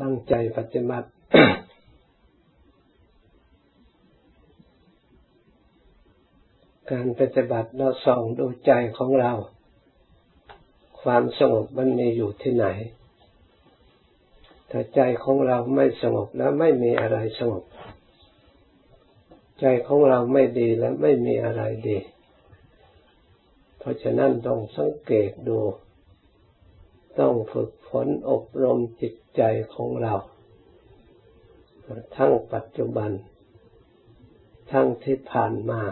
ตั้งใจปฏิบัติการปฏิบัติเราส่องดูใจของเรา ความสงบมันมีอยู่ที่ไหน ถ้าใจของเราไม่สงบแล้วไม่มีอะไรสงบ ใจของเราไม่ดีแล้วไม่มีอะไรดี เพราะฉะนั้นต้องสังเกตดู ต้องฝึกฝนอบรมจิตใจของเราทั้งปัจจุบัน ทั้งที่ผ่านมา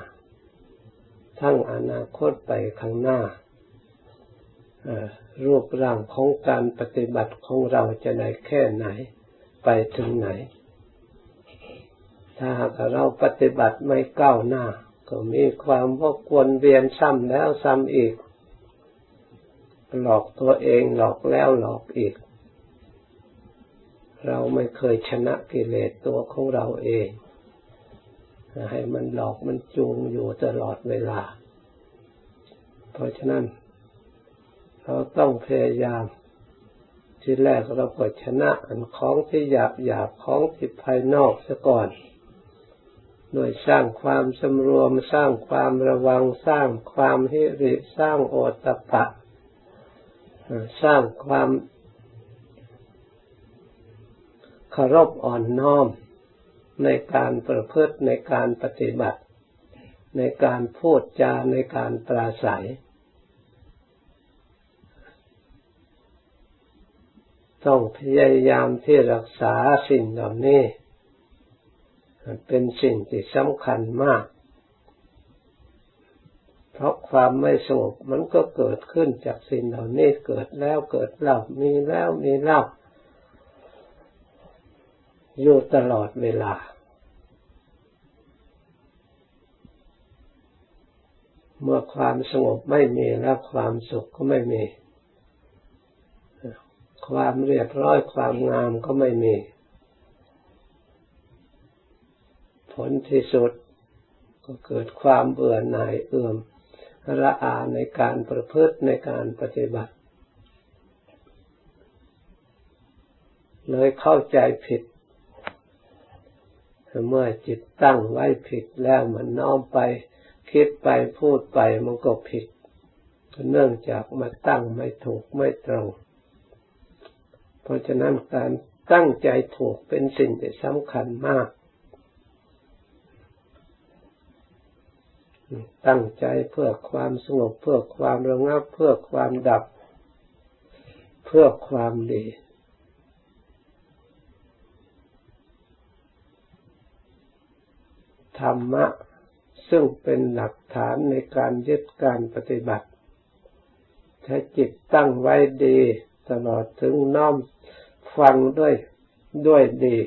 ทั้งอนาคตไปข้างหน้ารูปร่างของการปฏิบัติของเราจะได้แค่ไหน ไปถึงไหน ถ้าหากเราปฏิบัติไม่ก้าวหน้า ก็มีความวกวนเวียนซ้ำแล้วซ้ำอีก หลอกตัวเองหลอกแล้วหลอกอีก เราไม่เคยชนะกิเลสตัวของเราเอง ให้มันหลอกมันจูงอยู่ตลอดเวลา เพราะฉะนั้น เราต้องพยายามที่แรกเราก็ชนะอันของที่หยาบหยาบของที่ภายนอกซะก่อนโดยสร้างความสำรวม สร้างความระวัง สร้างความหิริ สร้างโอตตะปะ สร้างความเคารพอ่อนน้อมในการประพฤติในการปฏิบัติ ในการพูดจาในการปราศัย ต้องพยายามที่รักษาสิ่งเหล่านี้ เป็นสิ่งที่สำคัญมาก เพราะความไม่สงบมันก็เกิดขึ้นจากสิ่งเหล่านี้เกิดแล้วเกิดเล่ามีแล้วมีเล่าอยู่ตลอดเวลา เมื่อความสงบไม่มีแล้วความสุขก็ไม่มี ความเรียบร้อยความงามก็ไม่มี ผลที่สุดก็เกิดความเบื่อหน่ายเอื่อม ระอาในการประพฤติในการปฏิบัติ เลยเข้าใจผิด เมื่อจิตตั้งไว้ผิดแล้วมันน้อมไปคิดไปพูดไปมันก็ผิด เนื่องจากมาตั้งไม่ถูกไม่ตรง เพราะฉะนั้นการตั้งใจถูกเป็นสิ่งที่สำคัญมาก ตั้งใจเพื่อความสงบเพื่อความระงับ เพื่อความดับ เพื่อความดี ธรรมะ ซึ่งเป็นหลักฐานในการยึดการปฏิบัติ ถ้าจิตตั้งไว้ดี ตลอดถึงน้อมฟังด้วยด้วยดี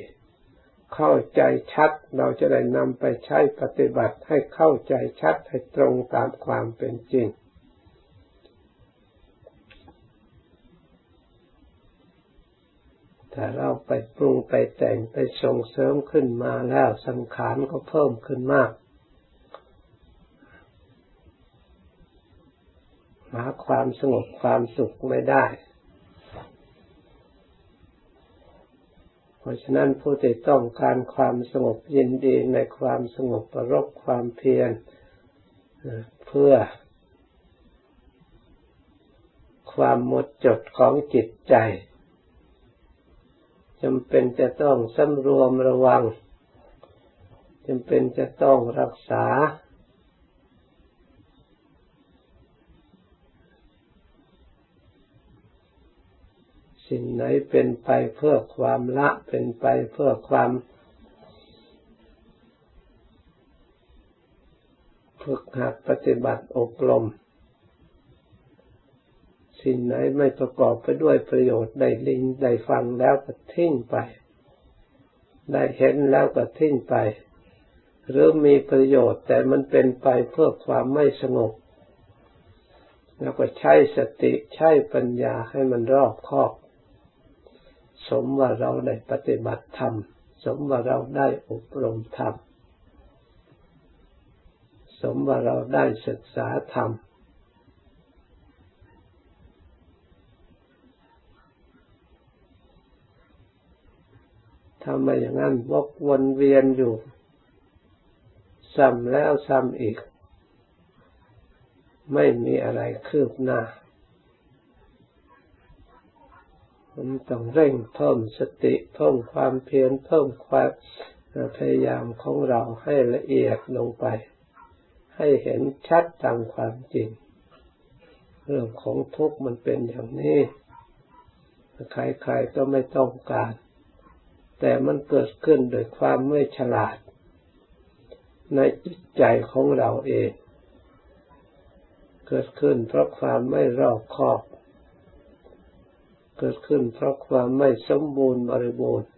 เข้าใจชัด เราจะได้นำไปใช้ปฏิบัติให้เข้าใจชัดให้ตรงตามความเป็นจริงถ้าเราไปปรุงไปแต่งไปส่งเสริมขึ้นมาแล้วสังขารก็เพิ่มขึ้นมาก หาความสงบความสุขไม่ได้ เพราะฉะนั้นผู้ที่ต้องการความสงบยินดีในความสงบประรบความเพียรเพื่อ ความหมดจดของจิตใจจำเป็นจะต้องสำรวมระวังจำเป็นจะต้องรักษา สิ่งไหนเป็นไปเพื่อความละเป็นไปเพื่อความฝึกหัดปฏิบัติอบรม สิ่งไหนไม่ประกอบไปด้วยประโยชน์ได้ลิงได้ฟังแล้วก็ทิ้งไป ได้เห็นแล้วก็ทิ้งไป หรือมีประโยชน์แต่มันเป็นไปเพื่อความไม่สงบ แล้วก็ใช้สติใช้ปัญญาให้มันรอบคอบ สมว่าเราได้ปฏิบัติธรรม สมว่าเราได้อบรมธรรม สมว่าเราได้ศึกษาธรรมถ้าไมอย่างนั้นวกวนเวียนอยู่ซ้ำแล้วซ้ำอีก ไม่มีอะไรคืบหน้า มันต้องเร่งเพิ่มสติเพิ่มความเพียรเพิ่มความพยายามของเราให้ละเอียดลงไป ให้เห็นชัดตามความจริง เรื่องของทุกข์มันเป็นอย่างนี้ใครๆก็ไม่ต้องการ แต่มันเกิดขึ้นโดยความไม่ฉลาด ในจิตใจของเราเอง เกิดขึ้นเพราะความไม่รอบคอบ เกิดขึ้นเพราะความไม่สมบูรณ์บริบูรณ์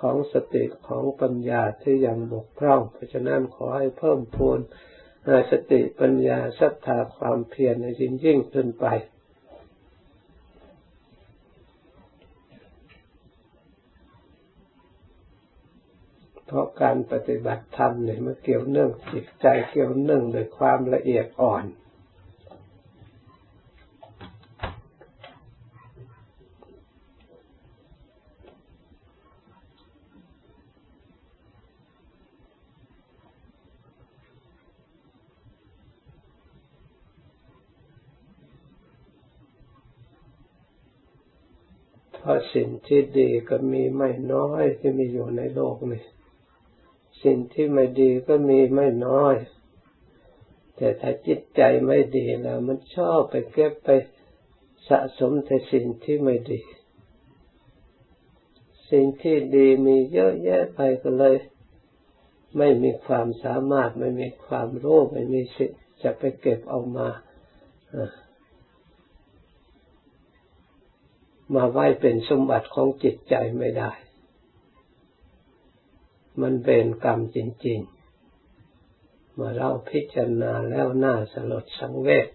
ของสติของปัญญาที่ยังบกพร่อง เพราะฉะนั้นขอให้เพิ่มพูนสติปัญญาศรัทธาความเพียรในยิ่งยิ่งขึ้นไป เพราะการปฏิบัติธรรมเนี่ยมันเกี่ยวเนื่องจิตใจเกี่ยวเนื่องโดยความละเอียดอ่อน เพราะสิ่งที่ดีก็มีไม่น้อยที่มีอยู่ในโลกนี้สิ่งที่ไม่ดีก็มีไม่น้อย แต่ถ้าจิตใจไม่ดีแล้ว มันชอบไปเก็บไปสะสมแต่สิ่งที่ไม่ดี สิ่งที่ดีมีเยอะแยะไปก็เลย ไม่มีความสามารถไม่มีความรู้ไม่มีสิทธิ์จะไปเก็บเอามา มาไว้เป็นสมบัติของจิตใจไม่ได้ มันเป็นกรรมจริงๆ เมื่อเราพิจารณาแล้วน่าสลดสังเวช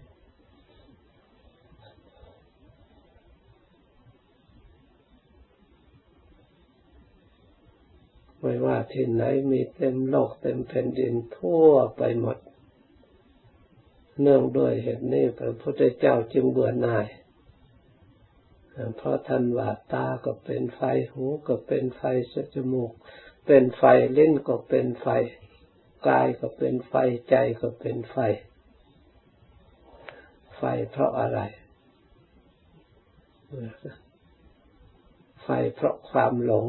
ไม่ว่าที่ไหนมีเต็มโลกเต็มแผ่นดินทั่วไปหมด เนื่องด้วยเหตุนี้พระพุทธเจ้าจึงเบื่อหน่าย เพราะท่านว่าตาก็เป็นไฟหูก็เป็นไฟจมูก เป็นไฟเล่นก็เป็นไฟกายก็เป็นไฟใจก็เป็นไฟ ไฟเพราะอะไร ไฟเพราะความหลง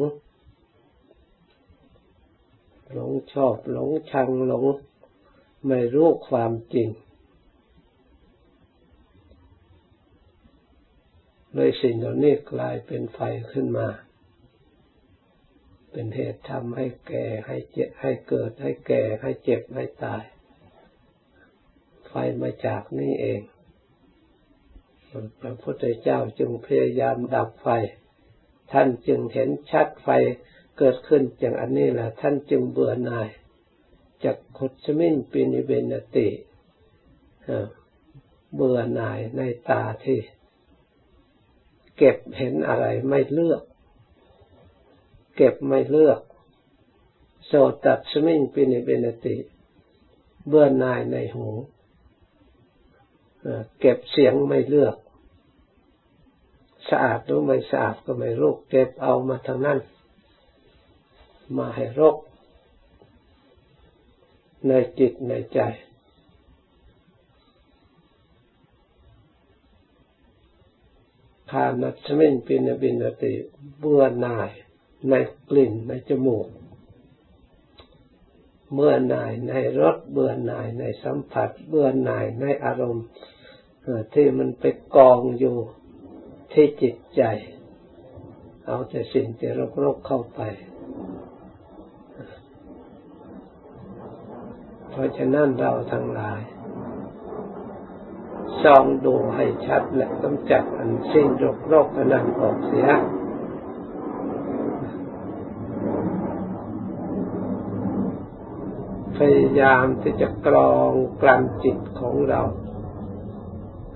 หลงชอบหลงชังหลง ไม่รู้ความจริง เลยสิ่งเหล่านี้กลายเป็นไฟขึ้นมา เป็นเหตุทำให้แก่ให้เจ็บให้เกิดให้แก่ให้เจ็บให้ตาย ไฟมาจากนี่เองพระพุทธเจ้าจึงพยายามดับไฟ ท่านจึงเห็นชัดไฟเกิดขึ้นอย่างอันนี้แหละท่านจึงเบื่อหน่ายจากขุดชมินปินิเบนติเบื่อหน่ายในตาที่ เก็บเห็นอะไรไม่เลือก เก็บไม่เลือกโสตัดสมิงปินิเบนติ เบื่อนายในหูเก็บเสียงไม่เลือก สะอาดหรือไม่สะอาดก็ไม่รู้เก็บเอามาทางนั้น มาให้รกในจิตในใจ คานัชมินปินบินติเบื่อหน่ายในกลิ่นในจมูกเมื่อหน่ายในรสเบื่อหน่ายในสัมผัส เบื่อหน่ายในอารมณ์ที่มันไปกองอยู่ที่จิตใจ เอาแต่สิ่งที่รกๆเข้าไป เพราะฉะนั้นเราทั้งหลาย ส่องดูให้ชัดและกำจัดอันสิ้นโรคโรคนั้นออกเสียพยายามที่จะกรองกลั่นจิตของเรา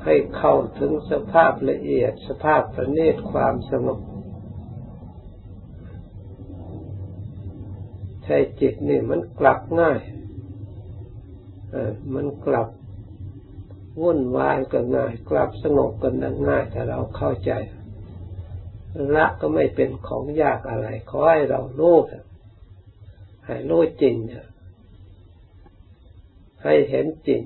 ให้เข้าถึงสภาพละเอียดสภาพประณีตความสงบใช่จิตนี่มันกลับง่ายมันกลับ วุ่นวายก็ง่าย กลับสงบก็ง่ายถ้าเราเข้าใจ ละก็ไม่เป็นของยากอะไร ขอให้เรารู้ให้รู้จริงให้เห็นจริง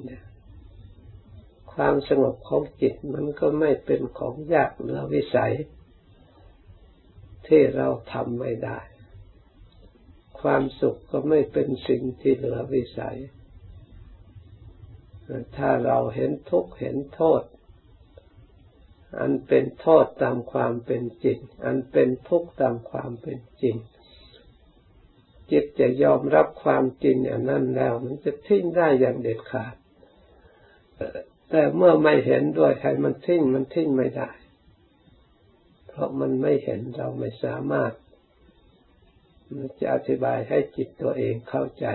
ความสงบของจิตมันก็ไม่เป็นของยากเหนือวิสัย ที่เราทำไม่ได้ ความสุขก็ไม่เป็นสิ่งที่เหลือวิสัย ถ้าเราเห็นทุกข์เห็นโทษ อันเป็นโทษตามความเป็นจริง อันเป็นทุกข์ตามความเป็นจริง จิตจะยอมรับความจริงอย่างนั้นแล้ว มันจะทิ้งได้อย่างเด็ดขาด แต่เมื่อไม่เห็นด้วยใครมันทิ้งมันทิ้งไม่ได้ เพราะมันไม่เห็นเราไม่สามารถจะอธิบายให้จิตตัวเองเข้าใจ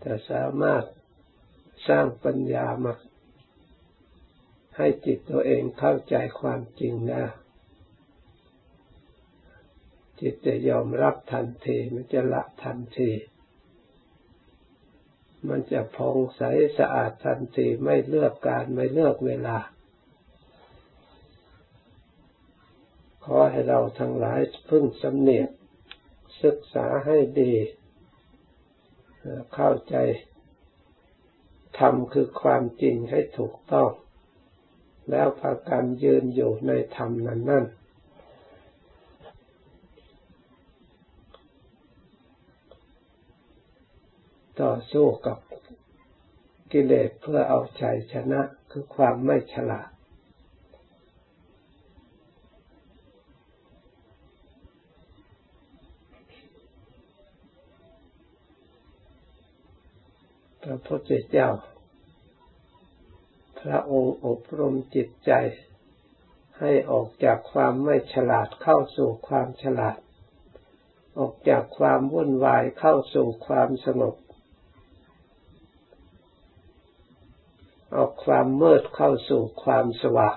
แต่สามารถ สร้างปัญญามาให้จิตตัวเองเข้าใจความจริงนะ จิตจะยอมรับทันที มันจะละทันที มันจะพองใสสะอาดทันทีไม่เลือกการไม่เลือกเวลา ขอให้เราทั้งหลายพึ่งสำเนียกศึกษาให้ดี เข้าใจ ธรรมคือความจริงให้ถูกต้อง แล้วพากันยืนอยู่ในธรรมนั้นนั่นต่อสู้กับกิเลสเพื่อเอาชัยชนะคือความไม่ฉลาด พระพุทธเจ้า พระองค์อบรมจิตใจ ให้ออกจากความไม่ฉลาดเข้าสู่ความฉลาด ออกจากความวุ่นวายเข้าสู่ความสงบออกความมืดเข้าสู่ความสว่าง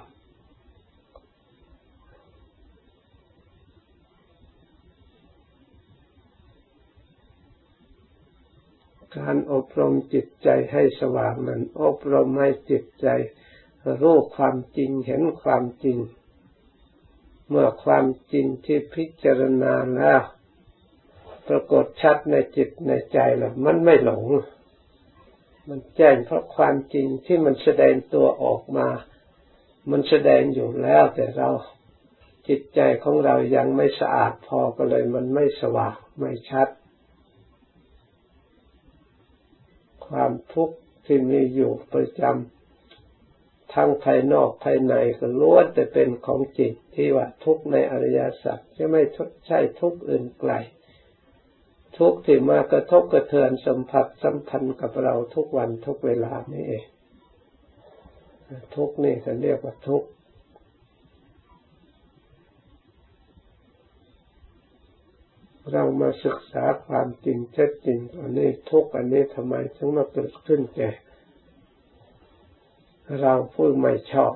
การอบรมจิตใจให้สว่างนั้น อบรมให้จิตใจรู้ความจริงเห็นความจริง เมื่อความจริงที่พิจารณาแล้วปรากฏชัดในจิตในใจแล้วมันไม่หลง มันแจ้งเพราะความจริงที่มันแสดงตัวออกมา มันแสดงอยู่แล้วแต่เราจิตใจของเรายังไม่สะอาดพอก็เลยมันไม่สว่างไม่ชัด ความทุกข์ที่มีอยู่ประจำทั้งภายนอกภายในก็ล้วนแต่เป็นของจิตที่ว่าทุกข์ในอริยสัจจะไม่ใช่ทุกข์อื่นไกลทุกข์ที่มากระทบกระเทือนสัมผัสสัมพันธ์กับเราทุกวันทุกเวลานี่เองทุกข์นี่เขาเรียกว่าทุกข์ เรามาศึกษาความจริงเท็จจริงอันนี้ทุกอันนี้ทำไมถึงมาเกิดขึ้นแก่ เราผู้ไม่ชอบ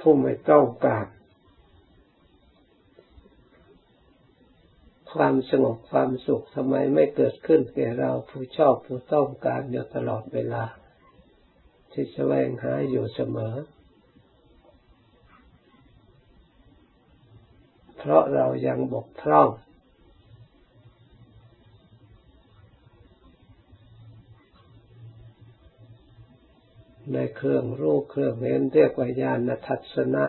ผู้ไม่ต้องการ ความสงบความสุขทำไมไม่เกิดขึ้นแก่เราผู้ชอบผู้ต้องการอยู่ตลอดเวลาที่แสวงหาอยู่เสมอ เพราะเรายังบกพร่อง ในเครื่องรูปเครื่องเห็นเรียกว่าญาณทัศนะ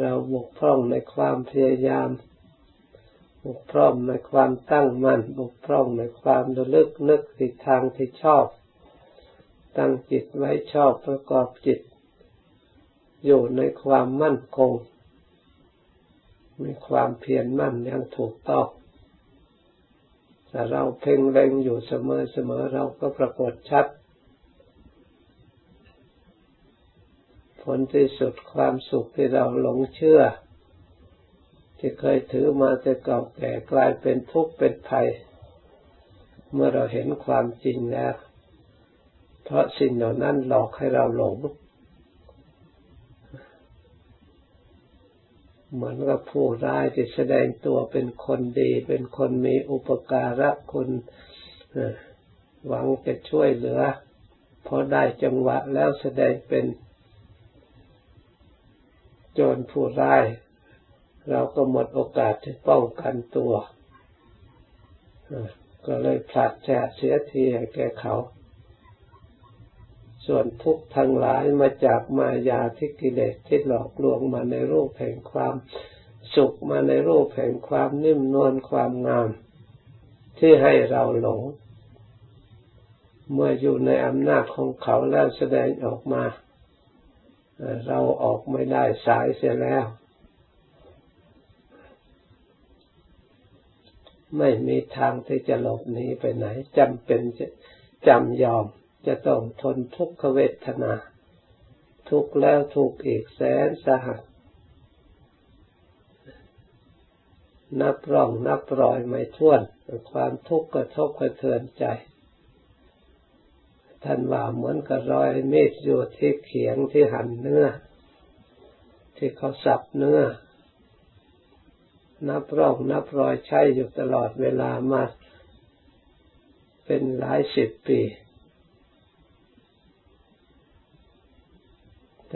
เราบกพร่องในความพยายามบกพร่องในความตั้งมั่นบกพร่องในความระลึกนึกทิศทางที่ชอบ ตั้งจิตไว้ชอบประกอบจิต อยู่ในความมั่นคง มีความเพียรมั่นยังถูกต้องแต่เราเพ่งเล็งอยู่เสมอเสมอเราก็ปรากฏชัด ผลที่สุดความสุขที่เราหลงเชื่อ ที่เคยถือมาแต่เก่าแก่กลายเป็นทุกข์เป็นภัย เมื่อเราเห็นความจริงแล้ว เพราะสิ่งเหล่านั้นหลอกให้เราหลง เหมือนกับผู้ร้ายที่แสดงตัวเป็นคนดี เป็นคนมีอุปการะคุณหวังจะช่วยเหลือพอได้จังหวะแล้วแสดงเป็นโจรผู้ร้าย เราก็หมดโอกาสที่ป้องกันตัว ก็เลยผลัดแฉเสียทีให้แก่เขา ส่วนทุกทั้งหลายมาจากมายาที่กิเลสที่หลอกลวงมาในรูปแห่งความสุขมาในรูปแห่งความนิ่มนวลความงาม ที่ให้เราหลง เมื่ออยู่ในอำนาจของเขาแล้วแสดงออกมา เราออกไม่ได้สายเสียแล้ว ไม่มีทางที่จะหลบหนีไปไหนจำเป็นจะจำยอม จะต้องทนทุกขเวทนา ทุกแล้วทุกอีกแสนสหัส นับร่องนับรอยไม่ท้วน ความทุกข์กระทบกระเทือนใจ ท่านว่าเหมือนกับรอยเมีดอยู่ที่เขียงที่หั่นเนื้อ ที่เขาสับเนื้อ นับร่องนับรอยใช้อยู่ตลอดเวลามาเป็นหลายสิบปี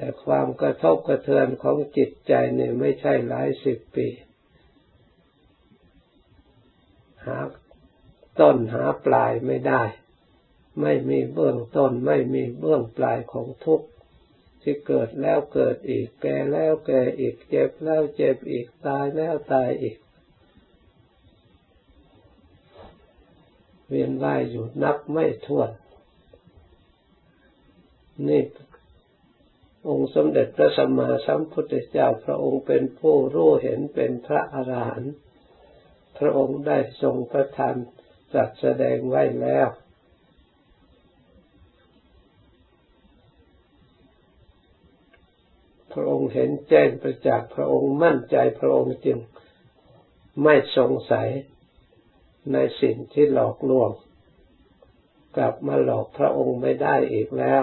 แต่ความกระทบกระเทือนของจิตใจเนี่ยไม่ใช่หลายสิบปี หาต้นหาปลายไม่ได้ ไม่มีเบื้องต้นไม่มีเบื้องปลายของทุกข์ที่เกิดแล้วเกิดอีก แก่แล้วแก่อีก เจ็บแล้วเจ็บอีก ตายแล้วตายอีก เวียนว่ายอยู่นับไม่ถ้วนนี่ องค์สมเด็จพระสัมมาสัมพุทธเจ้าพระองค์เป็นผู้รู้เห็นเป็นพระอรหันต์พระองค์ได้ทรงประทานจัดแสดงไว้แล้ว พระองค์เห็นแจ้งประจักษ์พระองค์มั่นใจพระองค์จึงไม่สงสัยในสิ่งที่หลอกลวง กลับมาหลอกพระองค์ไม่ได้อีกแล้ว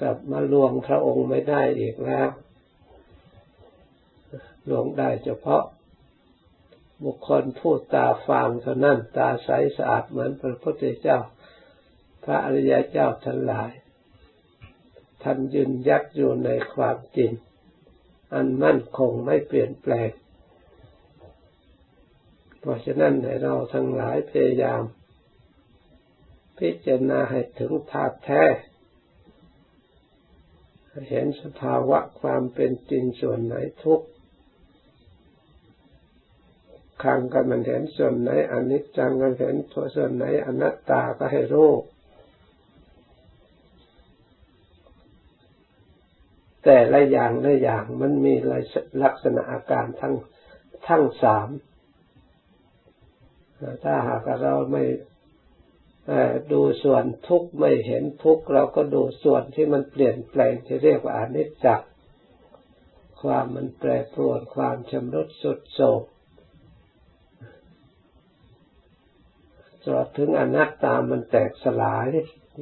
กลับมาลวงพระองค์ไม่ได้อีกแล้วลวงได้เฉพาะ บุคคลผู้ตาฟางเท่านั้นตาใสสะอาดเหมือนพระพุทธเจ้า พระอริยเจ้าทั้งหลายท่านยืนยัดอยู่ในความจริง อันมั่นคงไม่เปลี่ยนแปลง เพราะฉะนั้นให้เราทั้งหลายพยายาม พิจารณาให้ถึงธาตุแท้ เห็นสภาวะความเป็นจริงส่วนไหนทุกข์ขังก็มันเห็นส่วนไหนอนิจจังก็เห็นส่วนไหนอนัตตาก็ให้รู้แต่ละอย่างละอย่างมันมีลักษณะอาการทั้งทั้งสามถ้าหากเราไม่ ดูส่วนทุกข์ไม่เห็นทุกข์เราก็ดูส่วนที่มันเปลี่ยนแปลงที่เรียกว่าอนิจจ์ความมันแปรปรวนความชำรุดสุดโทรมตลอดถึงอนัตตามันแตกสลาย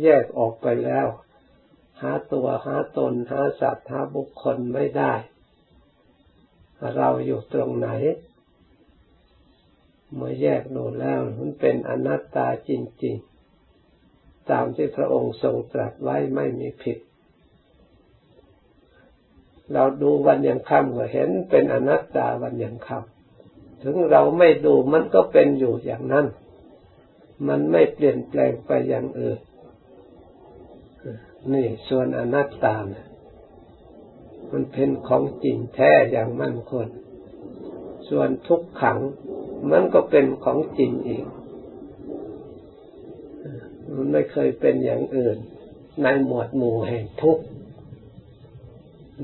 แยกออกไปแล้ว หาตัวหาตนหาสัตว์หาบุคคลไม่ได้ เราอยู่ตรงไหน เมื่อแยกดูแล้วมันเป็นอนัตตาจริง ๆ ตามที่พระองค์ทรงตรัสไว้ไม่มีผิด เราดูวันยังค่ำก็เห็นเป็นอนัตตาวันยังค่ำถึงเราไม่ดูมันก็เป็นอยู่อย่างนั้น มันไม่เปลี่ยนแปลงไปอย่างอื่นนี่ส่วนอนัตตาเนี่ยมันเป็นของจริงแท้อย่างมั่นคงส่วนทุกขังมันก็เป็นของจริงอีก มันไม่เคยเป็นอย่างอื่น ในหมวดหมู่แห่งทุกข์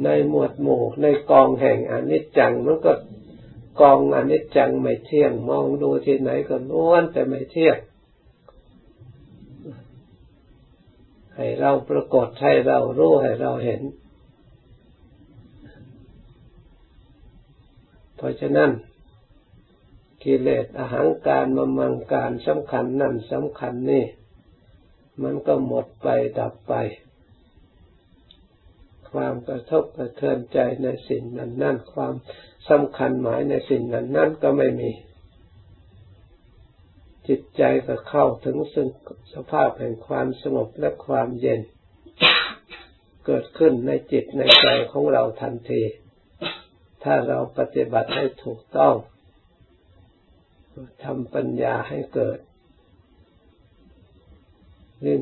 ในหมวดหมู่ในกองแห่งอนิจจังมันก็กองอนิจจังไม่เที่ยง มองดูที่ไหนก็ล้วนแต่ไม่เที่ยงให้เราปรากฏให้เรารู้ให้เราเห็น เพราะฉะนั้นกิเลสอาหารการมมังการสำคัญนั่นสำคัญนี่ มันก็หมดไปดับไป ความกระทบกระเทือนใจในสิ่งนั้นนั่นความสำคัญหมายในสิ่งนั้นนั่นก็ไม่มี จิตใจก็เข้าถึงซึ่งสภาพแห่งความสงบและความเย็น เกิดขึ้นในจิตในใจของเราทันที ถ้าเราปฏิบัติให้ถูกต้องทำปัญญาให้เกิด นี่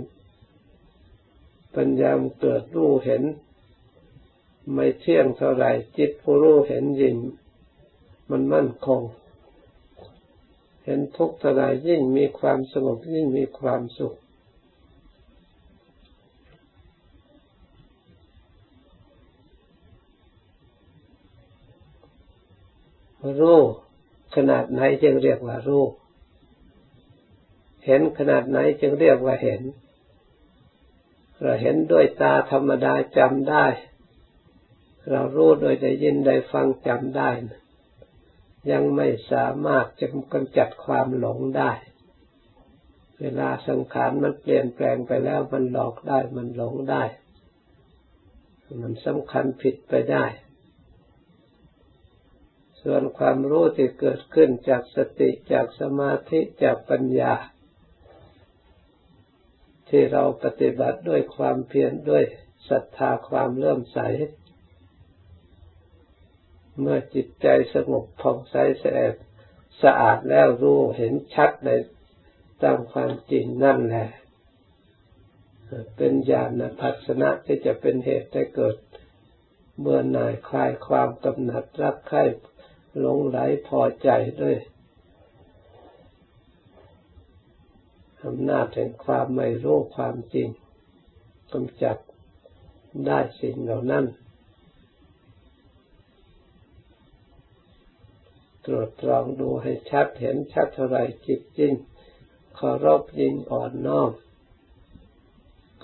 ปัญญามเกิดรู้เห็น ไม่เที่ยงเท่าไรจิตผู้รู้เห็นยิ่งมันมั่นคง เห็นทุกข์เท่าไรยิ่งมีความสงบยิ่งมีความสุขรู้ขนาดไหนจึงเรียกว่ารู้ เห็นขนาดไหนจึงเรียกว่าเห็น เราเห็นด้วยตาธรรมดาจำได้ เรารู้โดยได้ยินได้ฟังจำได้ ยังไม่สามารถจะกำจัดความหลงได้ เวลาสังขารมันเปลี่ยนแปลงไปแล้วมันหลอกได้มันหลงได้ มันสำคัญผิดไปได้ส่วนความรู้ที่เกิดขึ้นจากสติจากสมาธิจากปัญญา ที่เราปฏิบัติด้วยความเพียรด้วยศรัทธาความเลื่อมใส เมื่อจิตใจสงบผ่องใสสะอาดสะอาดแล้วรู้เห็นชัดในตามความจริงนั่นแหละเป็นญาณทัศนะที่จะเป็นเหตุให้เกิดเมื่อหน่ายคลายความกำหนัดรักใคร่หลงไหลพอใจด้วย อำนาจแห่งความไม่รู้ความจริงกำจัดได้สิ่งเหล่านั้น ตรวจตรองดูให้ชัดเห็นชัดเท่าไรจิตจริงเคารพยิงอ่อนน้อม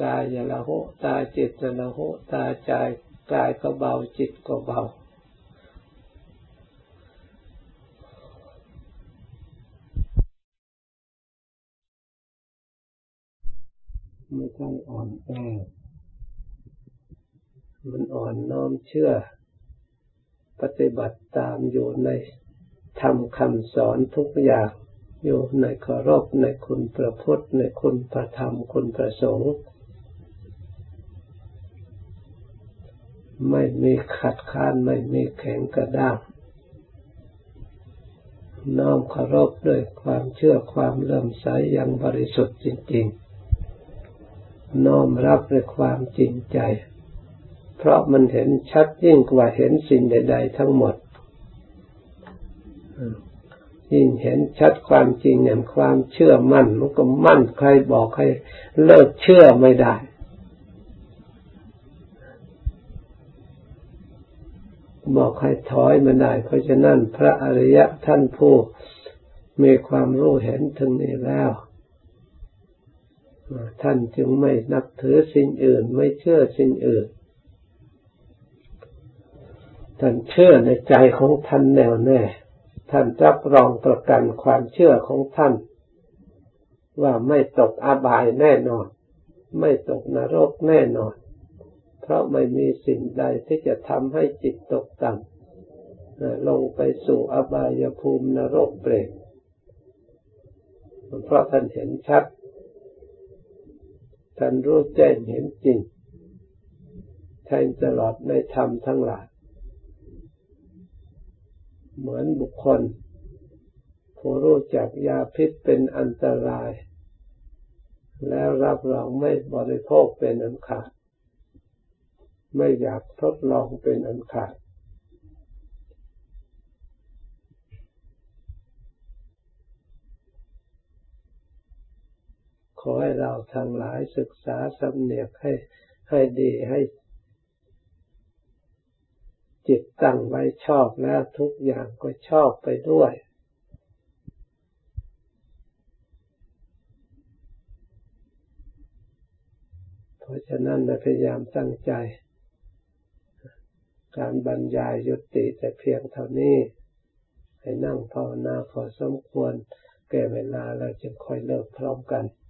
กายยละหุตาจิตยละหุตาใจกายก็เบาจิตก็เบา ใช่อ่อนแอ มันอ่อนน้อมเชื่อ ปฏิบัติตามอยู่ในทำคำสอนทุกอย่าง อยู่ในเคารพในคุณพระพุทธในคุณพระธรรมคุณพระสงฆ์ไม่มีขัดข้านไม่มีแข็งกระด้างน้อมเคารพด้วยความเชื่อความเลื่อมใสอย่างบริสุทธิ์จริง ๆ น้อมรับด้วยความจริงใจ เพราะมันเห็นชัดยิ่งกว่าเห็นสิ่งใด ๆ ทั้งหมดยิ่งเห็นชัดความจริงอย่างความเชื่อมั่นมันก็มั่นใครบอกให้เลิกเชื่อไม่ได้ บอกให้ถอยมาได้ เพราะฉะนั้นพระอริยะท่านผู้มีความรู้เห็นถึงนี้แล้ว ท่านจึงไม่นับถือสิ่งอื่น ไม่เชื่อสิ่งอื่น ท่านเชื่อในใจของท่านแน่วแน่ ท่านรับรองประกันความเชื่อของท่าน ว่าไม่ตกอาบายแน่นอน ไม่ตกนรกแน่นอน เพราะไม่มีสิ่งใดที่จะทำให้จิตตกต่ำลงไปสู่อบายภูมินรกเปรตเพราะท่านเห็นชัด ท่านรู้แจ้งเห็นจริงแทงตลอดในธรรมทั้งหลาย เหมือนบุคคลผู้รู้จักยาพิษเป็นอันตราย แล้วรับรองไม่บริโภคเป็นอันขาด ไม่อยากทดลองเป็นอันขาด อให้เราทั้งหลายศึกษาสำเนียกให้ให้ดีให้จิตตั้งไว้ชอบแล้วทุกอย่างก็ชอบไปด้วย เพราะฉะนั้นพยายามตั้งใจ การบรรยายยุติแต่เพียงเท่านี้ ให้นั่งภาวนาพอสมควร แก่เวลาเราจึงค่อยเลิกพร้อมกัน